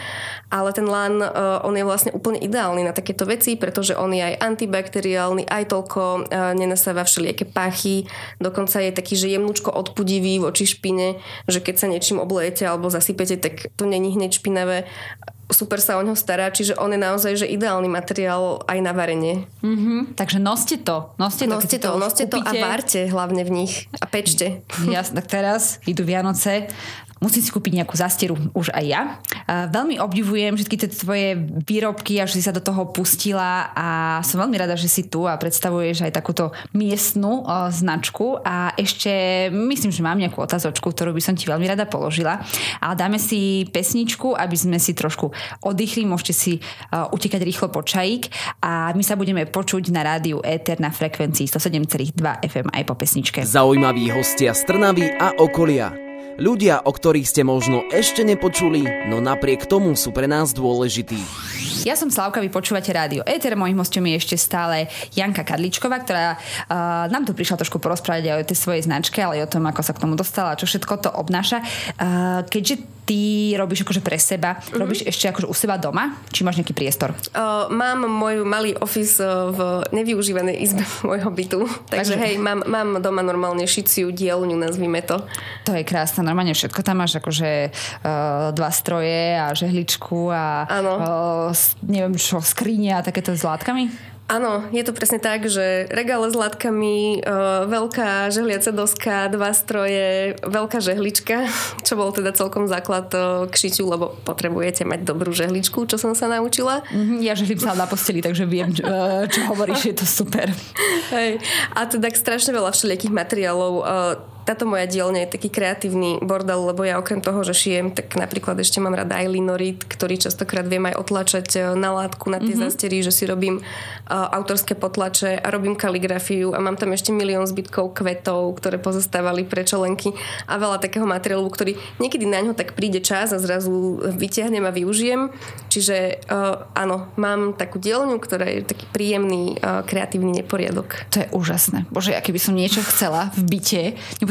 Ale ten lan, uh, on je vlastne úplne ideálny na takéto veci, pretože on je aj antibakteriálny, aj toľko uh, nenasáva všelijaké pachy, dokonca je taký, že jemnúčko odpudivý voči špine, že keď sa niečím oblejete alebo zasypete, tak to není hneď špinavé super sa o ňo stará, čiže on je naozaj že ideálny materiál aj na varenie. Mm-hmm. Takže noste to. Noste to, noste to, to noste to a várte hlavne v nich a pečte. Jasne, tak teraz idú Vianoce musím si kúpiť nejakú zastieru už aj ja. A veľmi obdivujem všetky tie tvoje výrobky a že si sa do toho pustila a som veľmi rada, že si tu a predstavuješ aj takúto miestnu značku a ešte myslím, že mám nejakú otázočku, ktorú by som ti veľmi rada položila. Ale dáme si pesničku, aby sme si trošku oddychli, môžete si uh, utekať rýchlo po čajík a my sa budeme počuť na rádiu Ether na frekvencii 107,2 FM aj po pesničke. Zaujímaví hostia z Trnavy a okolia. Ľudia, o ktorých ste možno ešte nepočuli, no napriek tomu sú pre nás dôležití. Ja som Slavka, vy počúvate rádio Eter, mojím hostom je ešte stále Janka Kadličková, ktorá uh, nám tu prišla trošku porozprávať aj o tej svojej značke, ale aj o tom, ako sa k tomu dostala, čo všetko to obnáša. Uh, keďže ty robíš akože pre seba, mm-hmm. robíš ešte akože u seba doma? Či máš nejaký priestor? Uh, mám môj malý office v nevyužívanej izbe môjho bytu. Takže, Takže hej, mám, mám doma normálne šiciu dielňu, nazvime to. To je krásne, normálne všetko tam máš akože uh, dva stroje a žehličku a uh, neviem čo, skrine a takéto s látkami? Áno, je to presne tak, že regále s látkami, e, veľká žehliaca doska, dva stroje, veľká žehlička, čo bol teda celkom základ e, k šiťu, lebo potrebujete mať dobrú žehličku, čo som sa naučila. Mm-hmm, ja žehlím sa na posteli, takže viem, čo, e, čo hovoríš, je to super. Hej. A teda strašne veľa všelijakých materiálov. Táto moja dielňa je taký kreatívny bordel, lebo ja okrem toho, že šijem, tak napríklad ešte mám rada aj linorit, ktorý častokrát viem aj otlačať e, na látku, na tie mm-hmm. zastery, že si robím uh, autorské potlače a robím kaligrafiu a mám tam ešte milión zbytkov kvetov, ktoré pozostávali pre čelenky a veľa takého materiálu, ktorý niekedy na ňo tak príde čas a zrazu vyťahnem a využijem. Čiže uh, áno, mám takú dielňu, ktorá je taký príjemný, uh, kreatívny neporiadok. To je úžasné. Bože, ja keby som niečo chcela v byte,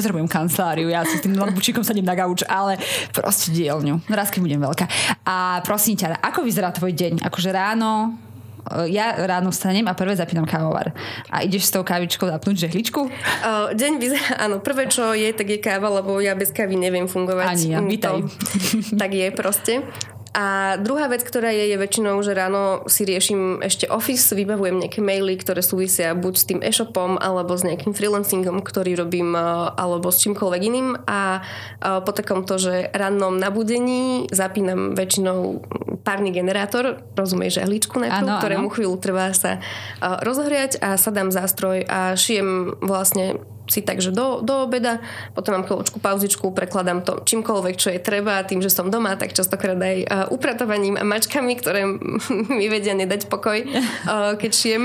nepotrebujem kanceláriu, ja si s tým notebookom sadím na gauč, ale proste dielňu. Raz, keď budem veľká. A prosím ťa, ako vyzerá tvoj deň? Akože ráno, e, ja ráno vstanem a prvé zapínam kávovar. A ideš s tou kávičkou zapnúť žehličku? Uh, deň vyzerá, áno, prvé čo je, tak je káva, lebo ja bez kávy neviem fungovať. Ani ja, vítaj. tak je proste. A druhá vec, ktorá je, je väčšinou, že ráno si riešim ešte office, vybavujem nejaké maily, ktoré súvisia buď s tým e-shopom, alebo s nejakým freelancingom, ktorý robím, e, alebo s čímkoľvek iným. A e, po takom to, že rannom nabudení zapínam väčšinou párny generátor, rozumieš, žehličku najprv, ano, ktorému ano. chvíľu trvá sa e, rozohriať a sadám zástroj a šijem vlastne si takže do, do obeda, potom mám chvíľočku pauzičku, prekladám to čímkoľvek, čo je treba, tým, že som doma, tak častokrát aj uh, upratovaním a mačkami, ktoré mi vedia nedať pokoj, uh, keď šijem.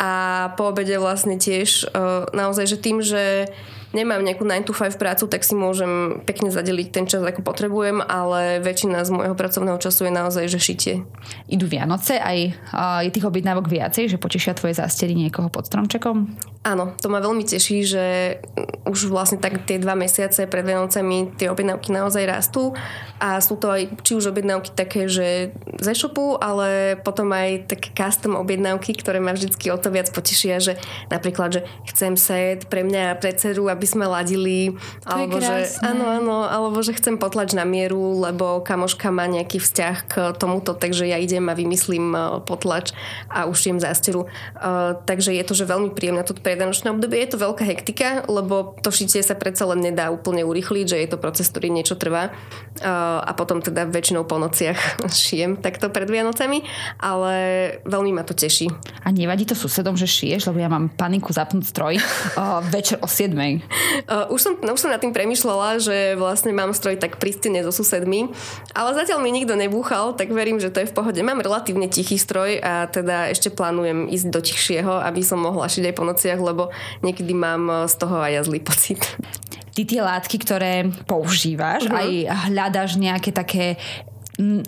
A po obede vlastne tiež uh, naozaj, že tým, že nemám nejakú 9 to 5 prácu, tak si môžem pekne zadeliť ten čas, ako potrebujem, ale väčšina z môjho pracovného času je naozaj, že šitie. Idú Vianoce, aj uh, je tých objednávok viacej, že potešia tvoje zástery niekoho pod stromčekom? Áno, to ma veľmi teší, že už vlastne tak tie dva mesiace pred Vianocami tie objednávky naozaj rastú a sú to aj či už objednávky také, že z e-shopu, ale potom aj také custom objednávky, ktoré ma vždycky o to viac potešia, že napríklad, že chcem set pre mňa a pre dceru, aby sme ladili, to alebo že, áno, áno, alebo že chcem potlač na mieru, lebo kamoška má nejaký vzťah k tomuto, takže ja idem a vymyslím e, potlač a ušijem zásteru. Uh, takže je to, že veľmi príjemné toto predanočné obdobie. Je to veľká hektika, lebo to šitie sa predsa len nedá úplne urýchliť, že je to proces, ktorý niečo trvá uh, a potom teda väčšinou po nociach šijem takto pred Vianocami, ale veľmi ma to teší. A nevadí to susedom, že šiješ, lebo ja mám paniku zapnúť stroj uh, večer o 7. Uh, už, som, no, už som nad tým premyšľala, že vlastne mám stroj tak pri stene so susedmi, ale zatiaľ mi nikto nebúchal, tak verím, že to je v pohode. Mám relatívne tichý stroj a teda ešte plánujem ísť do tichšieho, aby som mohla šiť aj po nociach, lebo niekedy mám z toho aj ja zlý pocit ty tie látky, ktoré používaš, uh-huh. aj hľadaš nejaké také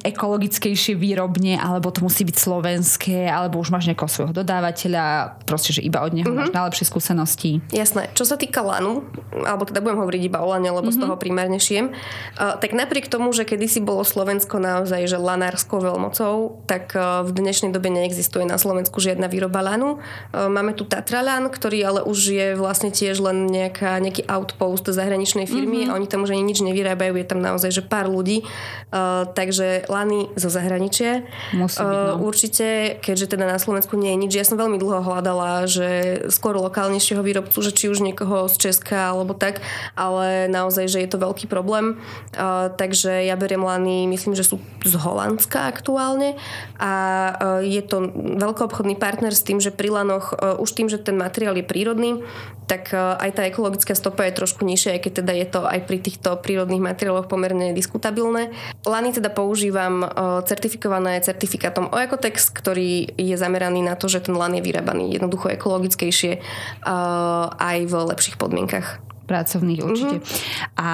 ekologickejšie výrobne, alebo to musí byť slovenské, alebo už máš nejakého svojho dodávateľa, proste, že iba od neho mm-hmm. máš najlepšie skúsenosti. Jasné. Čo sa týka lanu, alebo teda budem hovoriť iba o lane, lebo mm-hmm. z mhm. toho primárne šijem, uh, tak napriek tomu, že kedysi bolo Slovensko naozaj že lanárskou veľmocou, tak uh, v dnešnej dobe neexistuje na Slovensku žiadna výroba lanu. Uh, máme tu Tatralan, ktorý ale už je vlastne tiež len nejaká, nejaký outpost zahraničnej firmy mm-hmm. a oni tam už ani nič nevyrábajú, je tam naozaj že pár ľudí. Uh, takže že lany zo zahraničia. Musí byť, no. Určite, keďže teda na Slovensku nie je nič. Ja som veľmi dlho hľadala, že skôr lokálnejšieho výrobcu, že či už niekoho z Česka alebo tak, ale naozaj, že je to veľký problém. Uh, takže ja beriem lany, myslím, že sú z Holandska aktuálne a uh, je to veľkoobchodný partner s tým, že pri lanoch už tým, že ten materiál je prírodný, tak aj tá ekologická stopa je trošku nižšia, aj keď teda je to aj pri týchto prírodných materiáloch pomerne diskutabilné. Lany teda používajú používam certifikované certifikátom Oecotex, ktorý je zameraný na to, že ten lan je vyrábaný jednoducho ekologickejšie aj v lepších podmienkach. Pracovných určite. Mm-hmm. A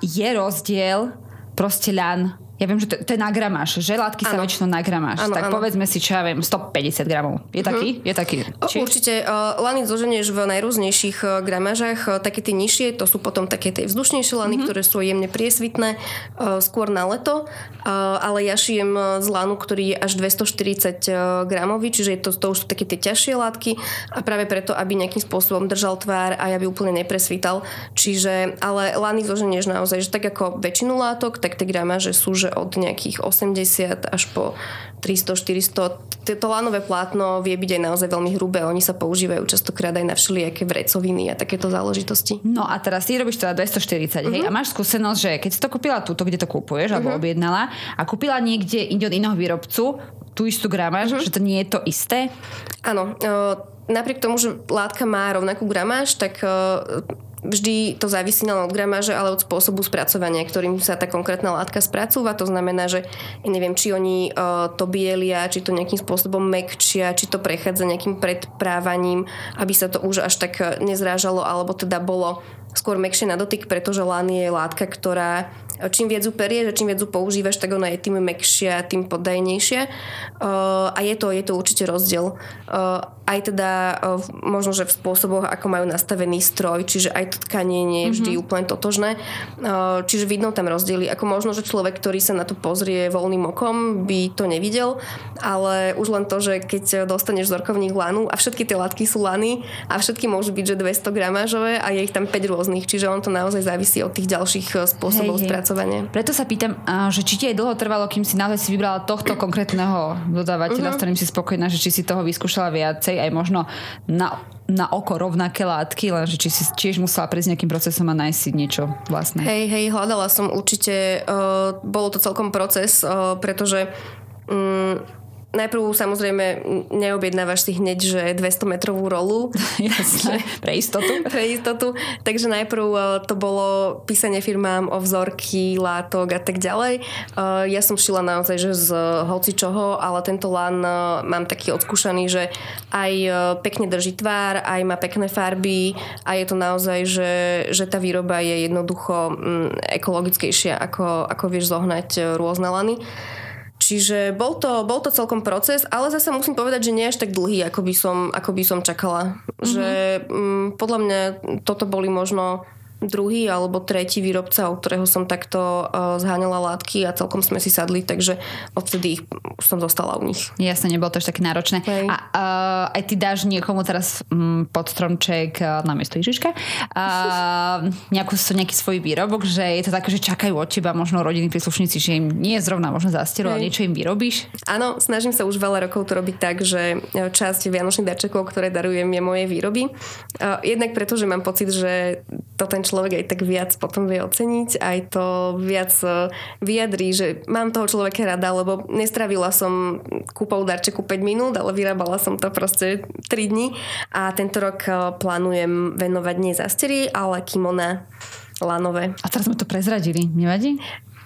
je rozdiel proste ľan ja viem, že to, to je na gramáž, že látky ano. sa väčšinou na gramáž. Ano, tak ano. povedzme si, čo ja viem, 150 gramov. Je taký? Uh-huh. Je taký? Či? Určite. Uh, lany zloženieš v najrôznejších uh, gramážach. Uh, také tie nižšie, to sú potom také tie vzdušnejšie lany, uh-huh. ktoré sú jemne priesvitné, uh, skôr na leto. Uh, ale ja šijem z lanu, ktorý je až 240 uh, gramový, čiže to, to už sú také tie ťažšie látky a práve preto, aby nejakým spôsobom držal tvár a aby úplne nepresvítal. Čiže, ale lany zloženieš naozaj, že tak ako väčšinu látok, tak tie gramáže sú, že od nejakých 80 až po 300, 400. To lanové plátno vie byť aj naozaj veľmi hrubé. Oni sa používajú častokrát aj na všelijaké vrecoviny a takéto záležitosti. No a teraz ty robíš teda 240, uh-huh. hej? Mhm. A máš skúsenosť, že keď si to kúpila túto, kde to kúpuješ, uh-huh. alebo mhm. objednala a kúpila niekde inde od iného výrobcu tú istú gramáž, uh-huh. že to nie je to isté? Áno. napriek tomu, že látka má rovnakú gramáž, tak Vždy to závisí na od gramáže, ale od spôsobu spracovania, ktorým sa tá konkrétna látka spracúva. To znamená, že neviem, či oni uh, to bielia, či to nejakým spôsobom mekčia, či to prechádza nejakým predprávaním, aby sa to už až tak nezrážalo, alebo teda bolo skôr mekšie na dotyk, pretože lán je látka, ktorá čím viac perieš a čím viac používaš, tak ona je tým mekšia, tým poddajnejšia. Uh, a je to, je to určite rozdiel. Uh, aj teda uh, možno, že v spôsoboch, ako majú nastavený stroj, čiže aj to tkanie nie je vždy mm-hmm. úplne totožné. Čiže vidno tam rozdiely. Ako možno, že človek, ktorý sa na to pozrie voľným okom, by to nevidel, ale už len to, že keď dostaneš zorkovník lanu a všetky tie látky sú lany a všetky môžu byť, že 200 gramážové a je ich tam 5 rôznych, čiže on to naozaj závisí od tých ďalších spôsobov hej, hej spracovanie. Preto sa pýtam, že či ti aj dlho trvalo, kým si naozaj si vybrala tohto konkrétneho dodávateľa, uh-huh. s ktorým si spokojná, že či si toho vyskúšala viacej, aj možno na na oko rovnaké látky, lenže či si tiež musela prejsť nejakým procesom a nájsť si niečo vlastné. Hej, hej, hľadala som určite, uh, bolo to celkom proces, uh, pretože um, Najprv samozrejme neobjednávaš si hneď, že 200 metrovú rolu. Jasne, pre istotu. pre istotu. Takže najprv e, to bolo písanie firmám o vzorky, látok a tak ďalej. E, ja som šila naozaj, že z hoci čoho, ale tento lan e, mám taký odskúšaný, že aj pekne drží tvár, aj má pekné farby a je to naozaj, že, že tá výroba je jednoducho mm, ekologickejšia, ako, ako vieš zohnať rôzne lany. Čiže bol to, bol to celkom proces, ale zase musím povedať, že nie až tak dlhý, ako by som, ako by som čakala. Mm-hmm. Že mm, podľa mňa toto boli možno druhý alebo tretí výrobca, od ktorého som takto uh, zháňala látky a celkom sme si sadli, takže odtedy ich som zostala u nich. Jasne, nebolo to až také náročné. Hej. A uh, aj ty dáš niekomu teraz um, pod stromček uh, na miesto Ježiška uh, nejakú, nejaký svoj výrobok, že je to také, že čakajú od teba možno rodiny príslušníci, že im nie je zrovna možno zastiero, ale niečo im vyrobíš? Áno, snažím sa už veľa rokov to robiť tak, že časť vianočných darčekov, ktoré darujem, je moje výroby. Uh, jednak preto, že mám pocit, že to ten človek aj tak viac potom vie oceniť, aj to viac e, vyjadrí, že mám toho človeka rada, lebo nestravila som kúpou darčeku 5 minút, ale vyrábala som to proste 3 dní a tento rok e, plánujem venovať nie zastery, ale kimona lanové. A teraz sme to prezradili, nevadí?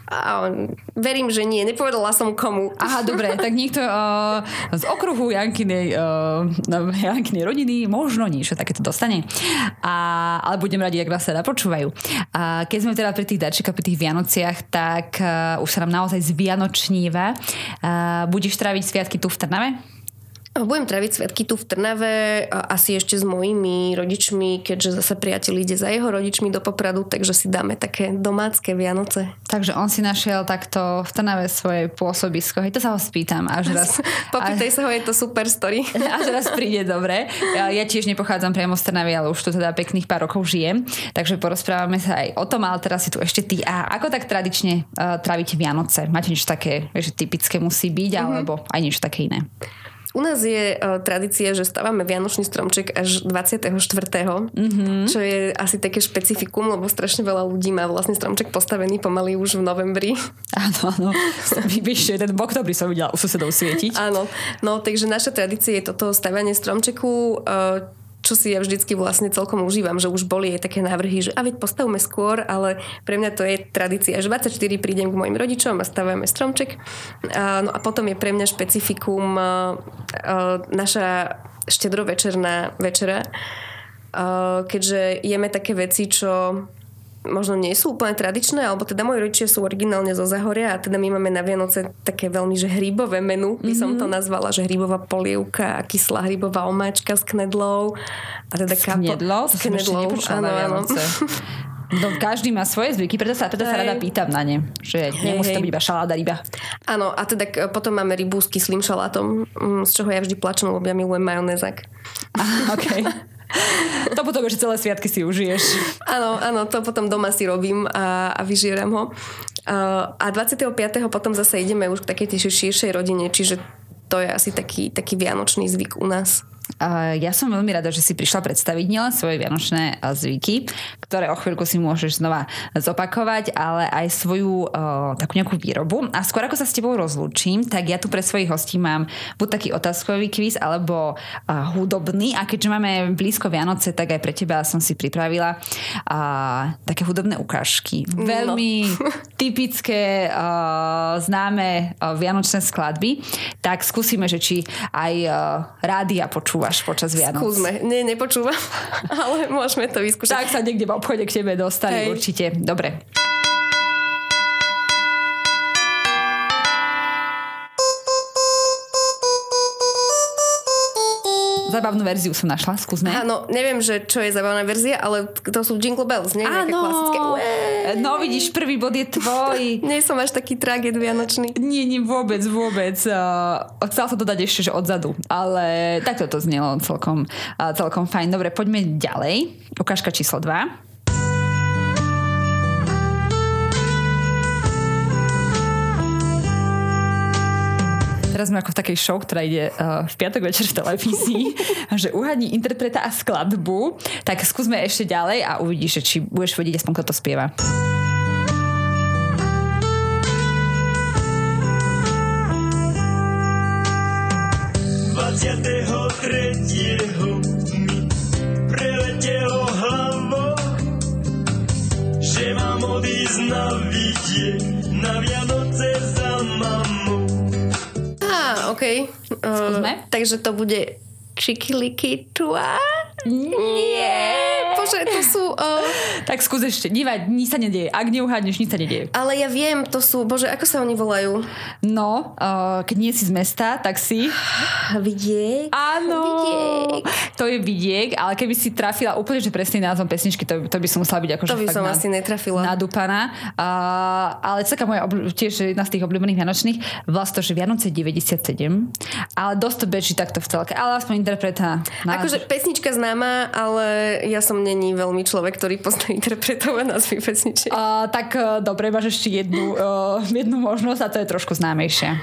A verím, že nie. Nepovedala som komu. Aha, dobre, tak niekto uh, z okruhu Jankinej, uh, Jankinej rodiny možno niečo takéto dostane. A, ale budem radi, ak vás sa počúvajú. A keď sme teda pri tých darčekách, pri tých Vianociach, tak uh, už sa nám naozaj zvianočníva. Uh, budeš tráviť sviatky tu v Trnave? Budem traviť svetky tu v Trnave, asi ešte s mojimi rodičmi, keďže zase priateľ ide za jeho rodičmi do Popradu, takže si dáme také domácké Vianoce. Takže on si našiel takto v Trnave svoje pôsobisko. Hej, to sa ho spýtam. Až raz, Popýtaj až, sa ho, je to super story. Až raz príde, dobre. Ja, ja tiež nepochádzam priamo z Trnavy, ale už tu teda pekných pár rokov žijem, takže porozprávame sa aj o tom, ale teraz si tu ešte ty. A ako tak tradične uh, trávite Vianoce? Máte niečo také, že typické musí byť, mm-hmm. alebo aj niečo také iné? U nás je uh, tradícia, že stávame Vianočný stromček až 24. Mm-hmm. Čo je asi také špecifikum, lebo strašne veľa ľudí má vlastne stromček postavený pomaly už v novembri. Áno, áno. Víš, ten v oktobri som videla u susedov svietiť. Áno. No, takže naša tradícia je toto stavanie stromčeku. Uh, čo si ja vždycky vlastne celkom užívam, že už boli aj také návrhy, že a veď postavme skôr, ale pre mňa to je tradícia, že 24 prídem k mojim rodičom a stavujeme stromček. A, no a potom je pre mňa špecifikum naša štedrovečerná večera, keďže jeme také veci, čo možno nie sú úplne tradičné, alebo teda moji rodičia sú originálne zo Zahoria a teda my máme na Vianoce také veľmi, že hríbové menu, by som to mhm. nazvala, že hríbová polievka, kyslá hríbová omáčka s knedlou. A teda s knedlou? S knedlou, áno, áno. No, každý má svoje zvyky, preto sa, preto sa rada pýtam na ne. Že nemusí to byť iba šaláda ryba. Áno, a teda potom máme rybu s kyslým šalátom, mm, z čoho ja vždy plačem, lebo ja milujem majonézak. okay. to potom že celé sviatky si užiješ. Áno, áno, to potom doma si robím a, a vyžieram ho. A 25. potom zase ideme už k takej tej širšej rodine, čiže to je asi taký, taký vianočný zvyk u nás. Ja som veľmi rada, že si prišla predstaviť nielen svoje vianočné zvyky, ktoré o chvíľku si môžeš znova zopakovať, ale aj svoju uh, takú nejakú výrobu. A skôr ako sa s tebou rozlúčim, tak ja tu pre svojich hostí mám buď taký otázkový kvíz, alebo uh, hudobný. A keďže máme blízko Vianoce, tak aj pre teba som si pripravila uh, také hudobné ukážky. No. Veľmi typické, uh, známe uh, vianočné skladby. Tak skúsime, že či aj uh, rádia počúva počúvaš počas Vianoc? Skúsme. Nie, nepočúvam, ale môžeme to vyskúšať. Tak sa niekde obchode k tebe dostali Hej. určite. Dobre. Zabavnú verziu som našla, skúsme. Áno, neviem, že čo je zabavná verzia, ale to sú Jingle Bells, nie? Áno. klasické. No vidíš, prvý bod je tvoj. nie som až taký tragéd vianočný. Nie, nie, vôbec, vôbec. Uh, chcela som to dať ešte, že odzadu, ale takto to znelo celkom, uh, celkom fajn. Dobre, poďme ďalej. Ukážka číslo 2. Teraz sme ako v takej show, ktorá ide uh, v piatok večer v televízii, že uhadni interpreta a skladbu. Tak skúsme ešte ďalej a uvidíš, či budeš vedieť aspoň, kto to spieva. mi preletelo hlavou, že mám odísť na vidie, na Vianoce za mamou. OK. Uh, takže to bude Čikiliki Tua? Nie bože, to sú... Uh... Tak skús ešte, dívať, nič sa nedieje. Ak neuhádneš, nič sa nedieje. Ale ja viem, to sú, bože, ako sa oni volajú? No, uh, keď nie si z mesta, tak si... Vidiek? Áno, vidiek. to je vidiek, ale keby si trafila úplne, že presný názvom pesničky, to, to by som musela byť ako To by som nad, asi netrafila. Nadúpaná. Uh, ale taká moja obľú, tiež jedna z tých obľúbených vianočných, vlastne že Vianoce 97, ale dosť to beží takto v celke, ale aspoň interpreta. Akože pesnička známa, ale ja som ne není veľmi človek, ktorý pozná interpretovať názvy pesničiek. Uh, tak uh, dobre, máš ešte jednu, uh, jednu možnosť a to je trošku známejšia.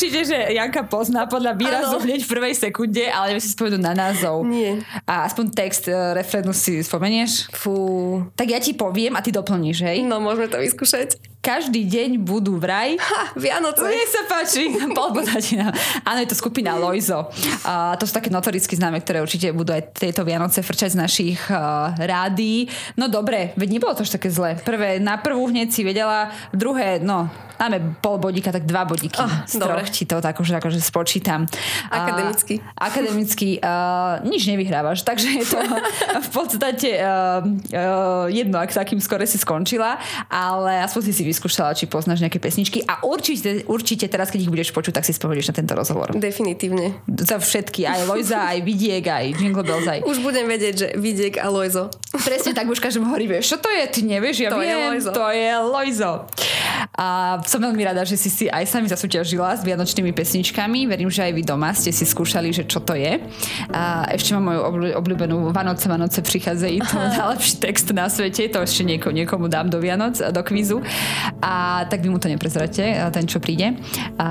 Určite, že Janka pozná podľa výrazu hneď v prvej sekunde, ale neviem si spomenúť na názov. Nie. A aspoň text uh, refrénu si spomenieš? Fú. Tak ja ti poviem a ty doplníš, hej? No, môžeme to vyskúšať. Každý deň budú vraj. Ha, Vianoce. Mne sa páči. Áno, je to skupina Loizo. A to sú také notoricky známe, ktoré určite budú aj tieto Vianoce frčať z našich uh, rádií. No dobre, veď nebolo to už také zle. Prvé, na prvú hneď si vedela, druhé, no, máme pol bodíka, tak dva bodíky. Oh, z troch ti to tak akože, akože spočítam. Akademicky. Uh, akademicky. Uh, nič nevyhrávaš, takže je to v podstate uh, uh, jedno, ak takým skore si skončila, ale aspoň si si vyskúšala, či poznáš nejaké pesničky a určite, určite teraz, keď ich budeš počuť, tak si spomenieš na tento rozhovor. Definitívne. Za všetky, aj Lojza, aj Vidiek, aj Jingle Bells, aj... Už budem vedieť, že Vidiek a Lojzo. Presne tak, už každému hovorí, vieš, čo to je, ty nevieš, ja to viem, je Lojzo. to je Lojzo. A som veľmi rada, že si si aj sami zasúťažila s vianočnými pesničkami. Verím, že aj vy doma ste si skúšali, že čo to je. A ešte mám moju obľúbenú Vanoce, Vanoce prichádzajú, to najlepší text na svete, to ešte nieko, niekomu dám do Vianoc, do kvízu. a tak vy mu to neprezrate, ten, čo príde. A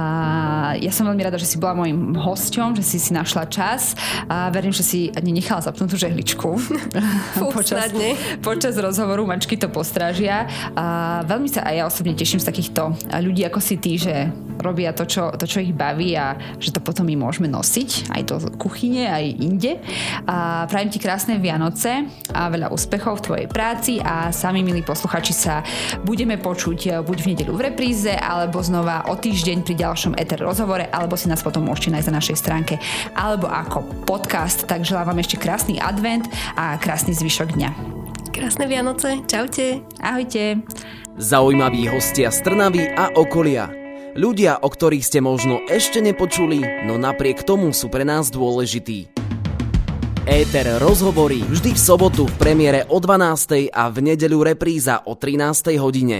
ja som veľmi rada, že si bola môjim hosťom, že si si našla čas a verím, že si nechala zapnúť tú žehličku. počas, počas rozhovoru mačky to postrážia. A veľmi sa aj ja osobne teším z takýchto ľudí ako si ty, že robia to čo, to, čo ich baví a že to potom my môžeme nosiť aj do kuchyne, aj inde. A prajem ti krásne Vianoce a veľa úspechov v tvojej práci a sami, milí posluchači, sa budeme počuť buď v nedelu v repríze, alebo znova o týždeň pri ďalšom Ether rozhovore, alebo si nás potom môžete nájsť na našej stránke, alebo ako podcast. Tak želám vám ešte krásny advent a krásny zvyšok dňa. Krásne Vianoce, čaute. Ahojte. Zaujímaví hostia z Trnavy a okolia. Ľudia, o ktorých ste možno ešte nepočuli, no napriek tomu sú pre nás dôležití. Éter rozhovorí vždy v sobotu v premiére o 12. a v nedeľu repríza o 13. hodine.